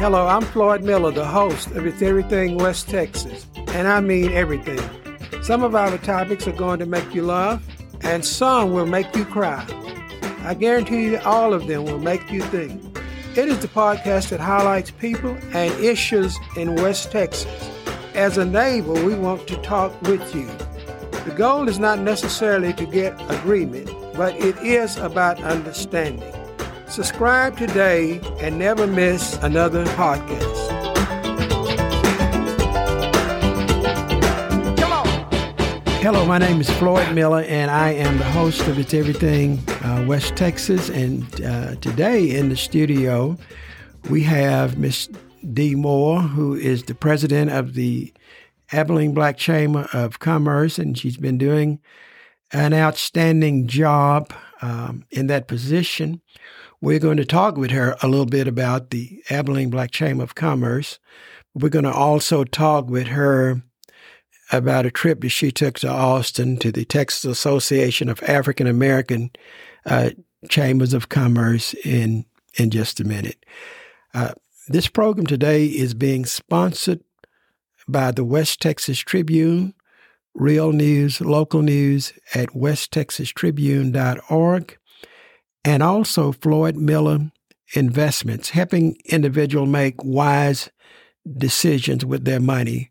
Hello, I'm Floyd Miller, the host of It's Everything West Texas, and I mean everything. Some of our topics are going to make you laugh, and some will make you cry. I guarantee you all of them will make you think. It is the podcast that highlights people and issues in West Texas. As a neighbor, we want to talk with you. The goal is not necessarily to get agreement, but it is about understanding. Subscribe today and never miss another podcast. Hello, my name is Floyd Miller, and I am the host of It's Everything uh, West Texas. And uh, today in the studio, we have Miss Dee Moore, who is the president of the Abilene Black Chamber of Commerce, and she's been doing an outstanding job um, in that position. We're going to talk with her a little bit about the Abilene Black Chamber of Commerce. We're going to also talk with her about a trip that she took to Austin to the Texas Association of African American uh, Chambers of Commerce in in just a minute. Uh, this program today is being sponsored by the West Texas Tribune, real news, local news at westtexastribune.org, and also Floyd Miller Investments, helping individuals make wise decisions with their money.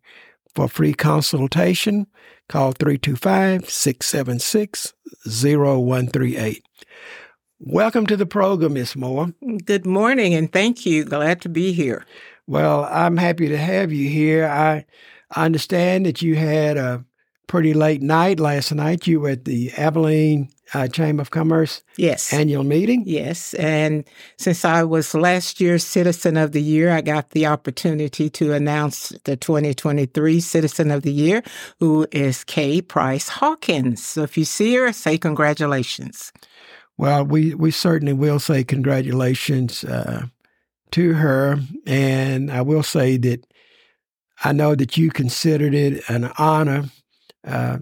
For free consultation, call 325 676 0138. Welcome to the program, Miss Moore. Good morning, and thank you. Glad to be here. Well, I'm happy to have you here. I, I understand that you had a pretty late night last night. You were at the Abilene uh, Chamber of Commerce yes. annual meeting. Yes. And since I was last year's Citizen of the Year, I got the opportunity to announce the 2023 Citizen of the Year, who is Kay Price Hawkins. So if you see her, say congratulations. Well, we, we certainly will say congratulations uh, to her. And I will say that I know that you considered it an honor uh,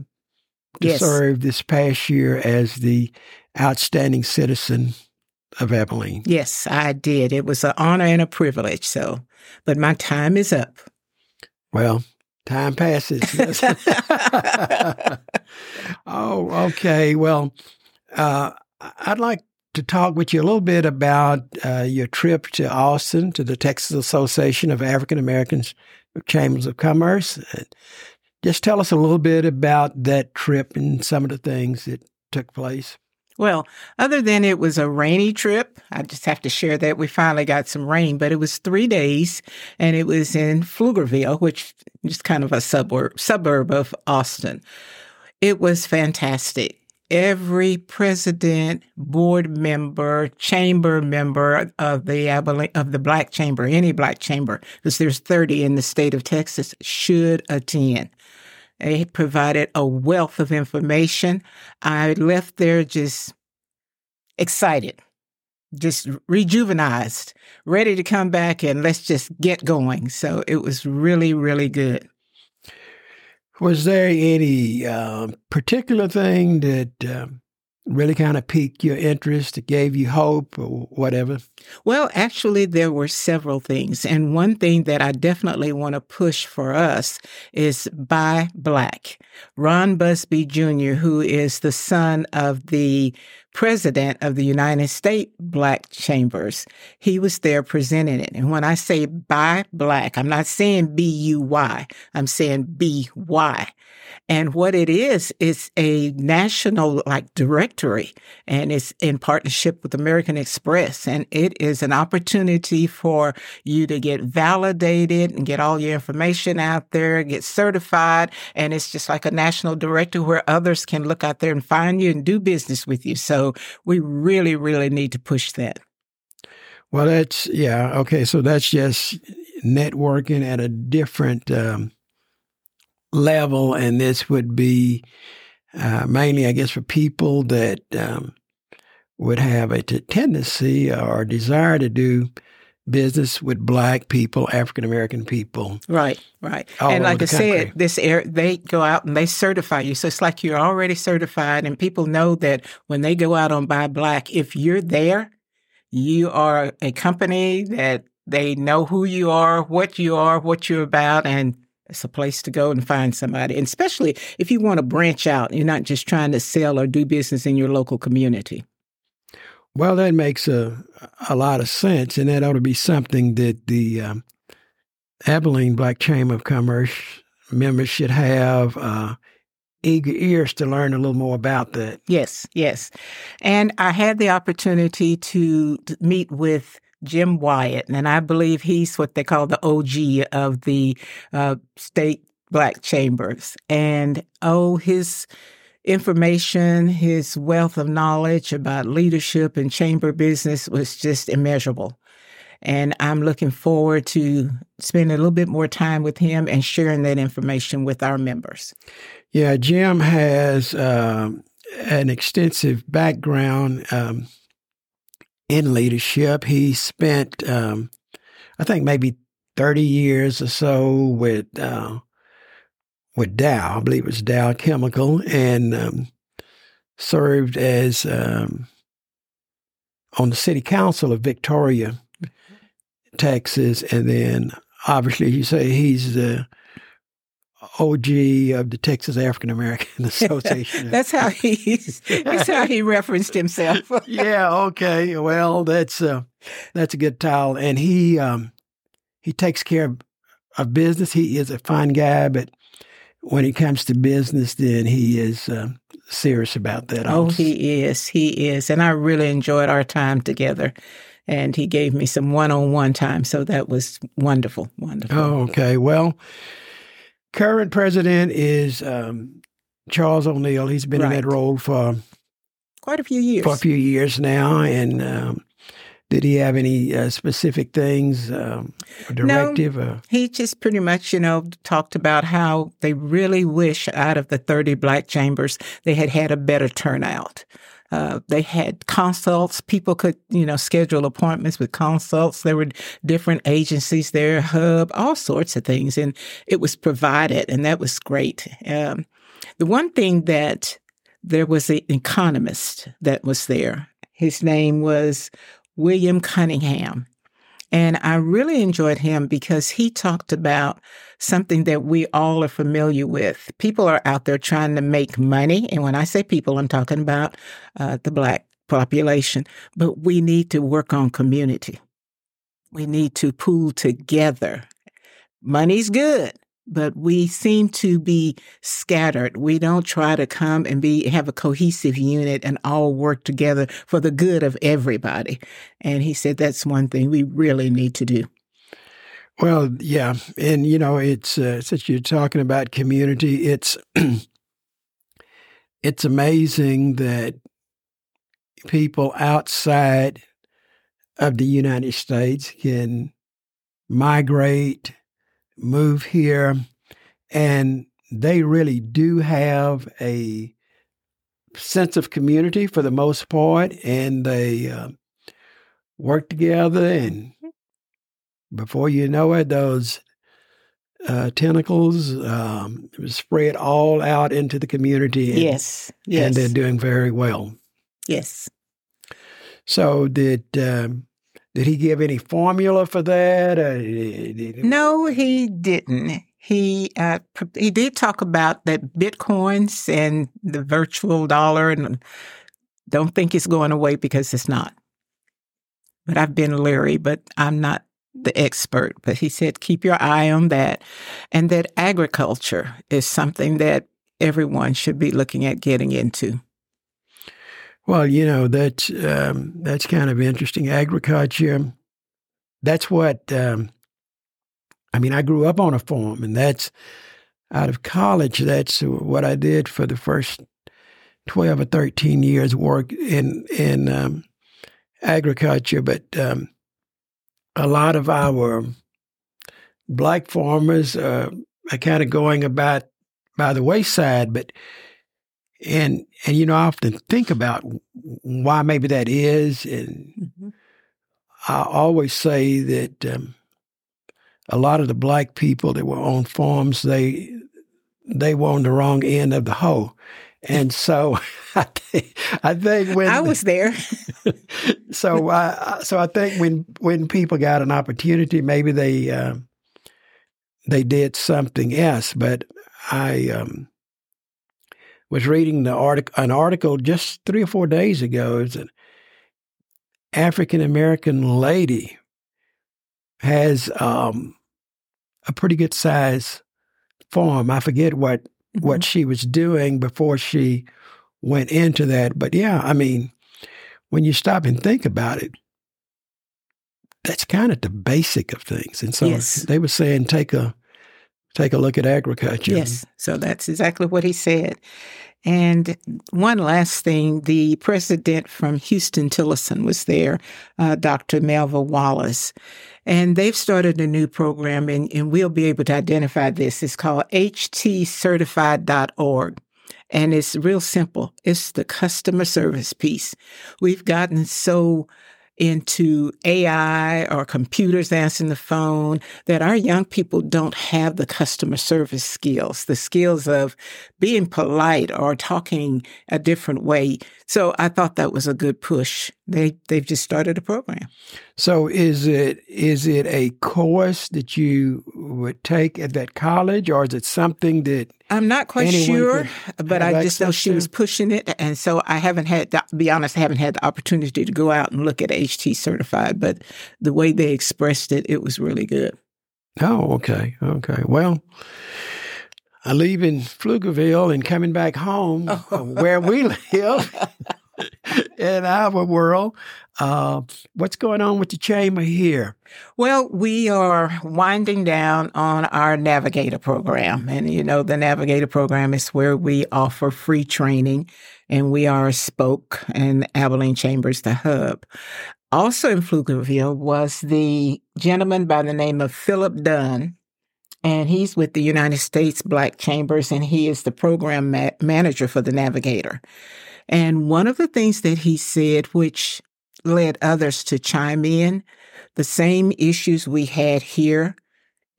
to Yes. serve this past year as the outstanding citizen of Abilene. Yes, I did. It was an honor and a privilege. So, but my time is up. Well, time passes. oh, okay. Well, uh, I'd like to talk with you a little bit about uh, your trip to Austin to the Texas Association of African Americans Chambers of Commerce. Just tell us a little bit about that trip and some of the things that took place. Well, other than it was a rainy trip, I just have to share that we finally got some rain, but it was three days and it was in Pflugerville, which is kind of a suburb, suburb of Austin. It was fantastic. Every president, board member, chamber member of the Abilene, of the Black Chamber, any Black Chamber, because there's 30 in the state of Texas, should attend. They provided a wealth of information. I left there just excited, just rejuvenized, ready to come back and let's just get going. So it was really, really good. Was there any uh, particular thing that um, really kind of piqued your interest, that gave you hope, or whatever? Well, actually, there were several things. And one thing that I definitely want to push for us is ByBlack. Ron Busby Jr., who is the son of the president of the United States Black Chambers, he was there presenting it. And when I say ByBlack, I'm not saying B U Y, I'm saying B Y. And what it is, it's a national like directory and it's in partnership with American Express. And it is an opportunity for you to get validated and get all your information out there, get certified. And it's just like a national directory where others can look out there and find you and do business with you. So we really, really need to push that. Well, that's yeah. Okay, so that's just networking at a different um, level, and this would be uh, mainly, I guess, for people that um, would have a t- tendency or desire to do business with Black people, African American people. Right, right. And like I said, this air they go out and they certify you. So it's like you're already certified and people know that when they go out on ByBlack, if you're there, you are a company that They know who you are, what you are, what you're about, and it's a place to go and find somebody. And especially if you want to branch out, you're not just trying to sell or do business in your local community. Well, that makes a a lot of sense, and that ought to be something that the um, Abilene Black Chamber of Commerce members should have uh, eager ears to learn a little more about that. Yes, yes. And I had the opportunity to meet with Jim Wyatt, and I believe he's what they call the OG of the uh, state black chambers. And oh, his information, his wealth of knowledge about leadership and chamber business was just immeasurable. And I'm looking forward to spending a little bit more time with him and sharing that information with our members. Yeah, Jim has um, an extensive background um, in leadership. He spent, um, I think, maybe 30 years or so with uh, with Dow, I believe it was Dow Chemical, and um, served as um, on the city council of Victoria, Texas, and then obviously you say he's the OG of the Texas African American Association. that's how he's. That's how he referenced himself. yeah. Okay. Well, that's uh, that's a good title, and he um, he takes care of, of business. He is a fine guy, but when it comes to business, then he is uh, serious about that. Oh, he is. He is. And I really enjoyed our time together. And he gave me some one on one time. So that was wonderful. Wonderful. Oh, okay. Well, current president is um, Charles O'Neill. He's been right. in that role for quite a few years. For a few years now. And um, did he have any uh, specific things, um, directive? No, or? he just pretty much, you know, talked about how they really wish out of the 30 black chambers they had had a better turnout. Uh, they had consults. People could, you know, schedule appointments with consults. There were different agencies there, hub, all sorts of things, and it was provided, and that was great. Um, the one thing that there was an economist that was there. His name was William Cunningham. And I really enjoyed him because he talked about something that we all are familiar with. People are out there trying to make money. And when I say people, I'm talking about uh, the Black population. But we need to work on community. We need to pool together. Money's good, but we seem to be scattered. We don't try to come and be have a cohesive unit and all work together for the good of everybody. And he said that's one thing we really need to do. Well, yeah, and you know, it's uh, since you're talking about community, it's it's amazing that people outside of the United States can migrate move here, and they really do have a sense of community for the most part, and they uh, work together. And before you know it, those uh, tentacles um, spread all out into the community. And, yes, yes, and they're doing very well. Yes. So did um, did he give any formula for that? no, he didn't. He uh, he did talk about that bitcoins and the virtual dollar, and don't think it's going away because it's not. But I've been leery, but I'm not the expert. But he said keep your eye on that, and that agriculture is something that everyone should be looking at getting into. Well, you know that's um, that's kind of interesting. Agriculture. That's what um, I mean. I grew up on a farm, and that's out of college. That's what I did for the first twelve or thirteen years. Work in in um, agriculture, but um, a lot of our black farmers uh, are kind of going about by the wayside, but and and you know I often think about why maybe that is, and mm-hmm. I always say that um, a lot of the black people that were on farms they they were on the wrong end of the hoe, And so I think, I think when I was there. so I so I think when when people got an opportunity, maybe they uh, they did something else. But I um, was reading the article an article just three or four days ago. It's an African American lady has um, a pretty good size farm. I forget what mm-hmm. what she was doing before she went into that, but yeah, I mean, when you stop and think about it, that's kind of the basic of things. And so yes. they were saying take a take a look at agriculture. Yes, so that's exactly what he said. And one last thing, the president from Huston Tillotson was there, uh, Dr. Melva Wallace. And they've started a new program, and, and we'll be able to identify this. It's called htcertified.org. And it's real simple. It's the customer service piece. We've gotten so into AI or computers answering the phone, that our young people don't have the customer service skills, the skills of being polite or talking a different way. So I thought that was a good push. They they've just started a program. So is it is it a course that you would take at that college, or is it something that I'm not quite sure, but I just know she to? was pushing it, and so I haven't had to be honest. I haven't had the opportunity to go out and look at HT certified, but the way they expressed it, it was really good. Oh, okay, okay. Well. I leave in Pflugerville and coming back home oh. where we live in our world. Uh, what's going on with the chamber here? Well, we are winding down on our Navigator program. And, you know, the Navigator program is where we offer free training and we are a spoke and Abilene Chambers the hub. Also in Pflugerville was the gentleman by the name of Philip Dunn and he's with the United States Black Chambers, and he is the program ma- manager for the Navigator. And one of the things that he said, which led others to chime in, the same issues we had here,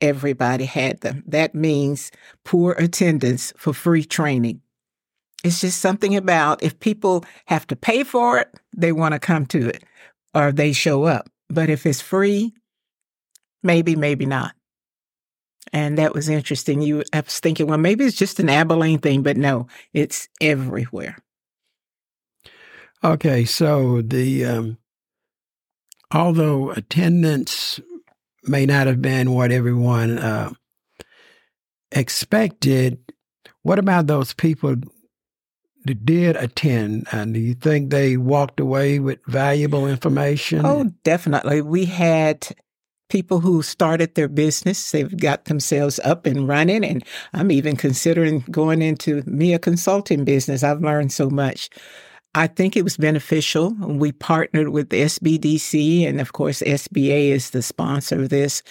everybody had them. That means poor attendance for free training. It's just something about if people have to pay for it, they want to come to it or they show up. But if it's free, maybe, maybe not. And that was interesting. You, I was thinking, well, maybe it's just an Abilene thing, but no, it's everywhere. Okay, so the um, although attendance may not have been what everyone uh, expected, what about those people that did attend? And do you think they walked away with valuable information? Oh, definitely. We had people who started their business. They've got themselves up and running. And I'm even considering going into me a consulting business. I've learned so much. I think it was beneficial. We partnered with SBDC, and of course, SBA is the sponsor of this.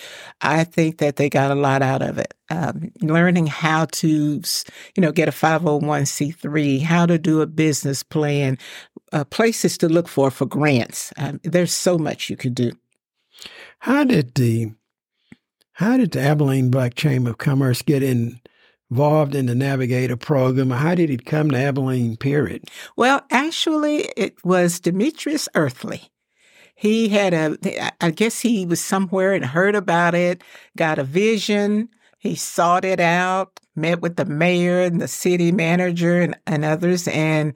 I think that they got a lot out of it. Um, learning how to, you know, get a 501c3, how to do a business plan, uh, places to look for for grants. Um, there's so much you could do. How did the how did the Abilene Black Chamber of Commerce get involved in the Navigator program? How did it come to Abilene, period? Well, actually, it was Demetrius Earthly. He had a, I guess he was somewhere and heard about it, got a vision. He sought it out, met with the mayor and the city manager and, and others, and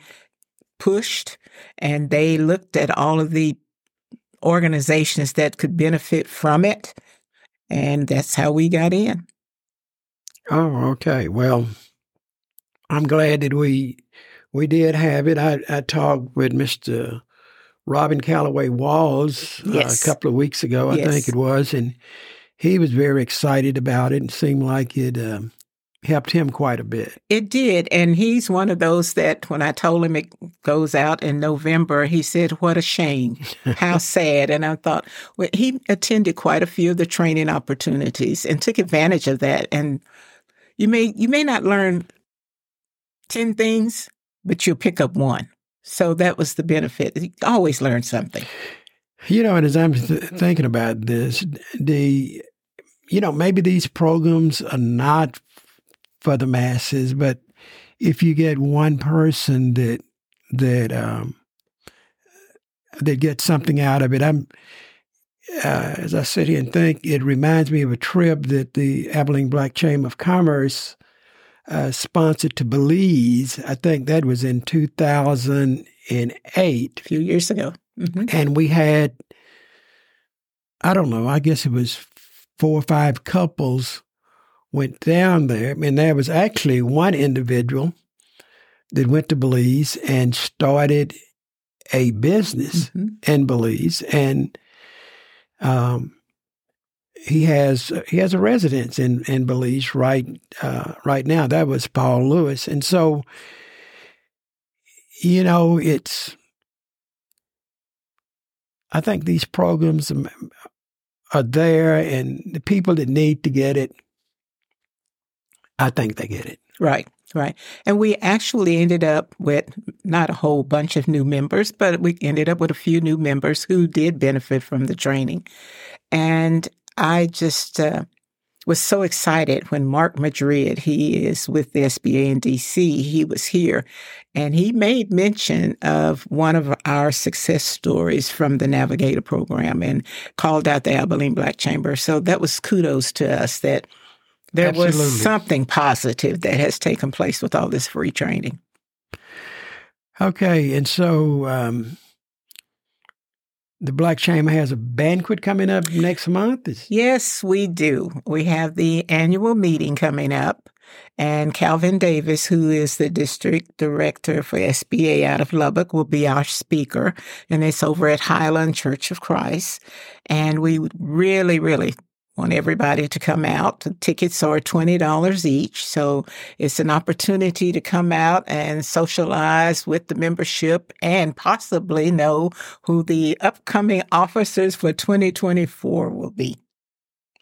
pushed. And they looked at all of the organizations that could benefit from it. And that's how we got in. Oh, okay. Well, I'm glad that we we did have it. I, I talked with Mr. Robin Calloway Walls yes. uh, a couple of weeks ago, I yes. think it was, and he was very excited about it and seemed like it um, helped him quite a bit. It did. And he's one of those that when I told him it goes out in November, he said, What a shame. How sad. And I thought, well, he attended quite a few of the training opportunities and took advantage of that. And you may you may not learn 10 things, but you'll pick up one. So that was the benefit. You always learn something. You know, and as I'm th- thinking about this, the you know, maybe these programs are not for the masses, but if you get one person that that um, that gets something out of it. I'm uh, as I sit here and think, it reminds me of a trip that the Abilene Black Chamber of Commerce uh, sponsored to Belize. I think that was in 2008. A few years ago. Mm-hmm. And we had, I don't know, I guess it was four or five couples went down there. And there was actually one individual that went to Belize and started a business mm-hmm. in Belize. And um, he has he has a residence in in Belize right uh, right now. That was Paul Lewis, and so you know it's. I think these programs are there, and the people that need to get it, I think they get it. Right. Right. And we actually ended up with not a whole bunch of new members, but we ended up with a few new members who did benefit from the training. And I just uh, was so excited when Mark Madrid, he is with the SBA in DC, he was here and he made mention of one of our success stories from the Navigator program and called out the Abilene Black Chamber. So that was kudos to us that there Absolutely. was something positive that has taken place with all this free training. Okay, and so um, the Black Chamber has a banquet coming up next month. Yes, we do. We have the annual meeting coming up, and Calvin Davis, who is the district director for SBA out of Lubbock, will be our speaker, and it's over at Highland Church of Christ. And we really, really want everybody to come out. The tickets are $20 each. So it's an opportunity to come out and socialize with the membership and possibly know who the upcoming officers for 2024 will be.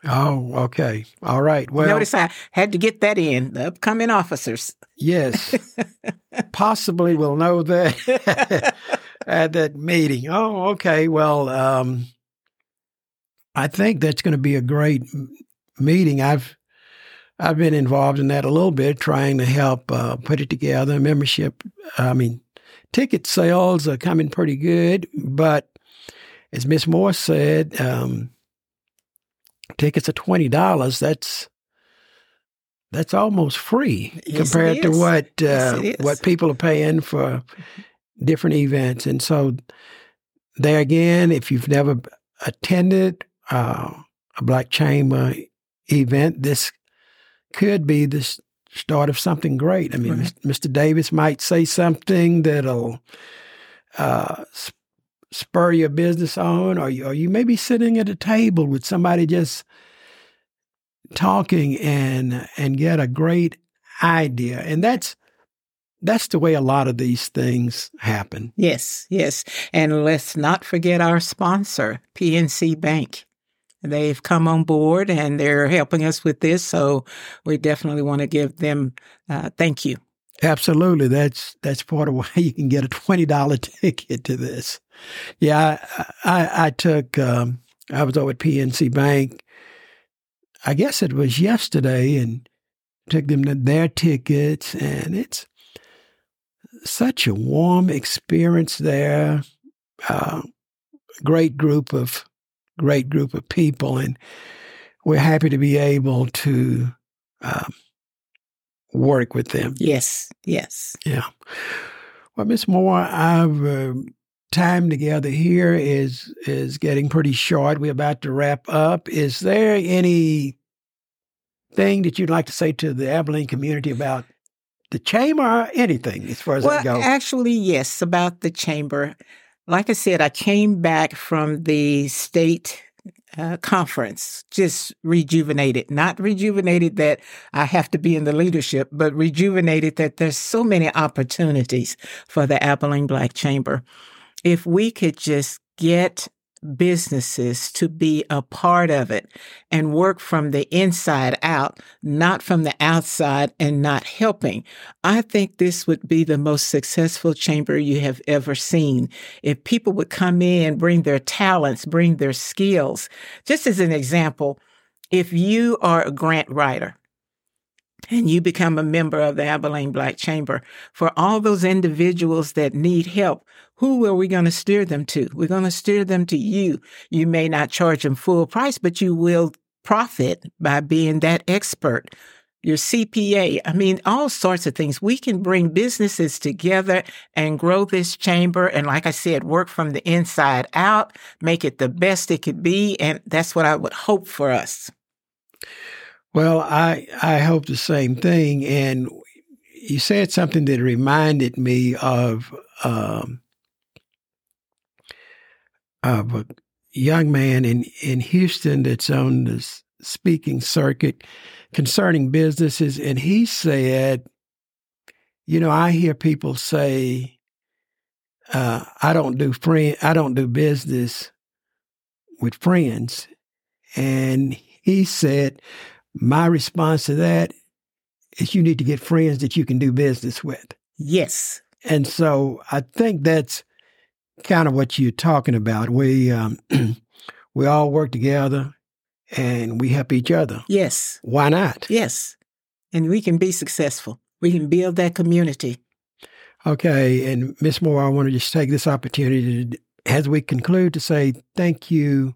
Oh, okay. All right. Well, notice I had to get that in the upcoming officers. Yes. Possibly we'll know that at that meeting. Oh, okay. Well, um, I think that's going to be a great meeting. I've I've been involved in that a little bit, trying to help uh, put it together. Membership, I mean, ticket sales are coming pretty good, but as Miss Moore said, um, tickets are twenty dollars. That's that's almost free yes, compared to what uh, yes, what people are paying for different events. And so, there again, if you've never attended uh, a Black Chamber event, this could be the start of something great. I mean, right. Mr. Davis might say something that'll uh, spur your business on, or you, or you may be sitting at a table with somebody just talking and and get a great idea, and that's that's the way a lot of these things happen. Yes, yes, and let's not forget our sponsor, PNC Bank. They've come on board and they're helping us with this. So we definitely want to give them uh, thank you. Absolutely. That's that's part of why you can get a twenty dollar ticket to this. Yeah, I I, I took um, I was over at PNC Bank. I guess it was yesterday, and took them to their tickets, and it's such a warm experience there. Uh, great group of great group of people, and we're happy to be able to um, work with them. Yes, yes. Yeah. Well, Miss Moore, our uh, time together here is is getting pretty short. We're about to wrap up. Is there any thing that you'd like to say to the Abilene community about the chamber or anything as far as well, that goes? Actually, yes, about the chamber like I said, I came back from the state uh, conference just rejuvenated, not rejuvenated that I have to be in the leadership, but rejuvenated that there's so many opportunities for the Abilene Black Chamber. If we could just get businesses to be a part of it and work from the inside out, not from the outside and not helping. I think this would be the most successful chamber you have ever seen. If people would come in, bring their talents, bring their skills. Just as an example, if you are a grant writer, and you become a member of the Abilene Black Chamber. For all those individuals that need help, who are we going to steer them to? We're going to steer them to you. You may not charge them full price, but you will profit by being that expert. Your CPA, I mean, all sorts of things. We can bring businesses together and grow this chamber. And like I said, work from the inside out, make it the best it could be. And that's what I would hope for us. Well, I I hope the same thing. And you said something that reminded me of um, of a young man in in Houston that's on the speaking circuit concerning businesses, and he said, "You know, I hear people say." Uh, I don't do friend. I don't do business with friends, and he said, my response to that is you need to get friends that you can do business with. Yes. And so I think that's kind of what you're talking about. We um, we all work together and we help each other. Yes. Why not? Yes. And we can be successful. We can build that community. Okay. And Miss Moore, I want to just take this opportunity to, as we conclude to say thank you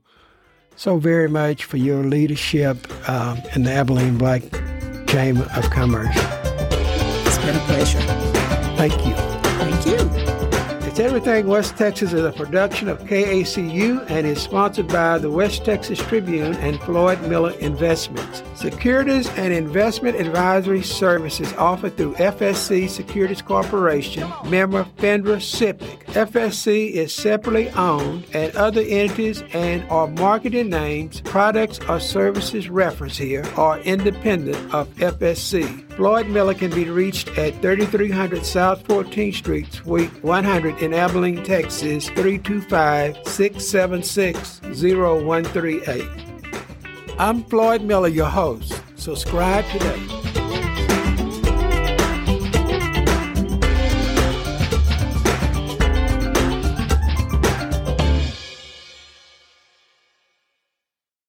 so very much for your leadership uh, in the Abilene Black Chamber of Commerce. It's been a pleasure. Thank you. Thank you. It's Everything West Texas is a production of KACU and is sponsored by the West Texas Tribune and Floyd Miller Investments. Securities and investment advisory services offered through FSC Securities Corporation, member FINRA SIPC. FSC is separately owned, and other entities and or marketing names, products, or services referenced here are independent of FSC. Floyd Miller can be reached at 3300 South 14th Street, Suite 100 in Abilene, Texas 325 676 0138. I'm Floyd Miller, your host. Subscribe today.